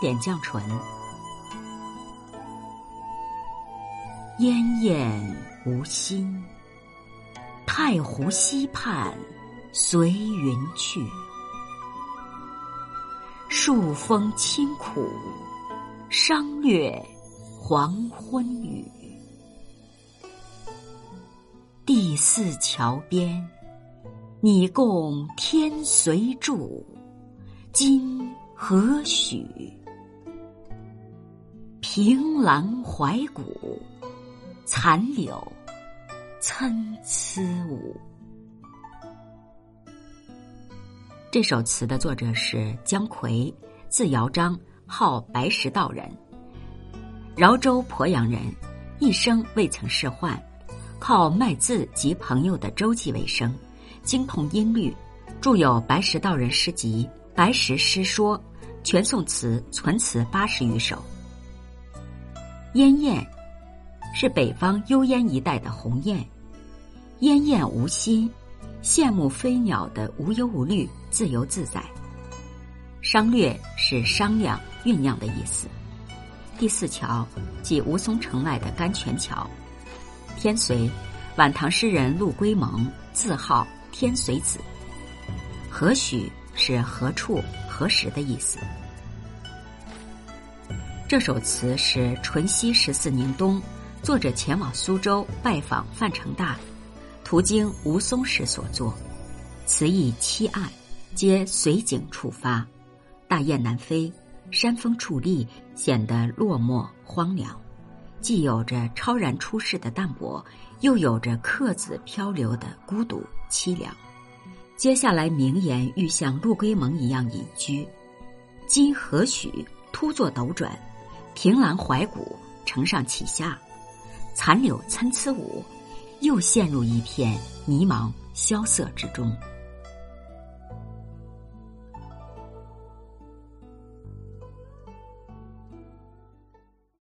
点绛唇。烟雁无心，太湖西畔随云去。数风清苦，商略黄昏雨。第四桥边，你共天随住，今何许？凭栏怀古，残柳参差舞。这首词的作者是姜夔，字尧章，号白石道人，饶州鄱阳人，一生未曾仕宦。靠卖字及朋友的周记为生，精通音律，著有《白石道人诗集》《白石诗说》，全宋词存词八十余首。烟雁是北方幽燕一带的鸿雁，烟雁无心，羡慕飞鸟的无忧无虑、自由自在。商略是商量、酝酿的意思。第四桥即吴淞城外的甘泉桥。天随，晚唐诗人陆龟蒙，字号天随子。何许是何处、何时的意思。这首词是淳熙十四年冬，作者前往苏州拜访范成大，途经吴淞时所作。词意凄暗，皆随景触发，大雁南飞，山峰矗立，显得落寞荒凉。既有着超然出世的淡泊，又有着客子漂流的孤独凄凉。接下来名言欲像陆龟蒙一样隐居，今何许突作斗转，凭栏怀古，承上启下，残柳参差舞，又陷入一片迷茫萧瑟之中。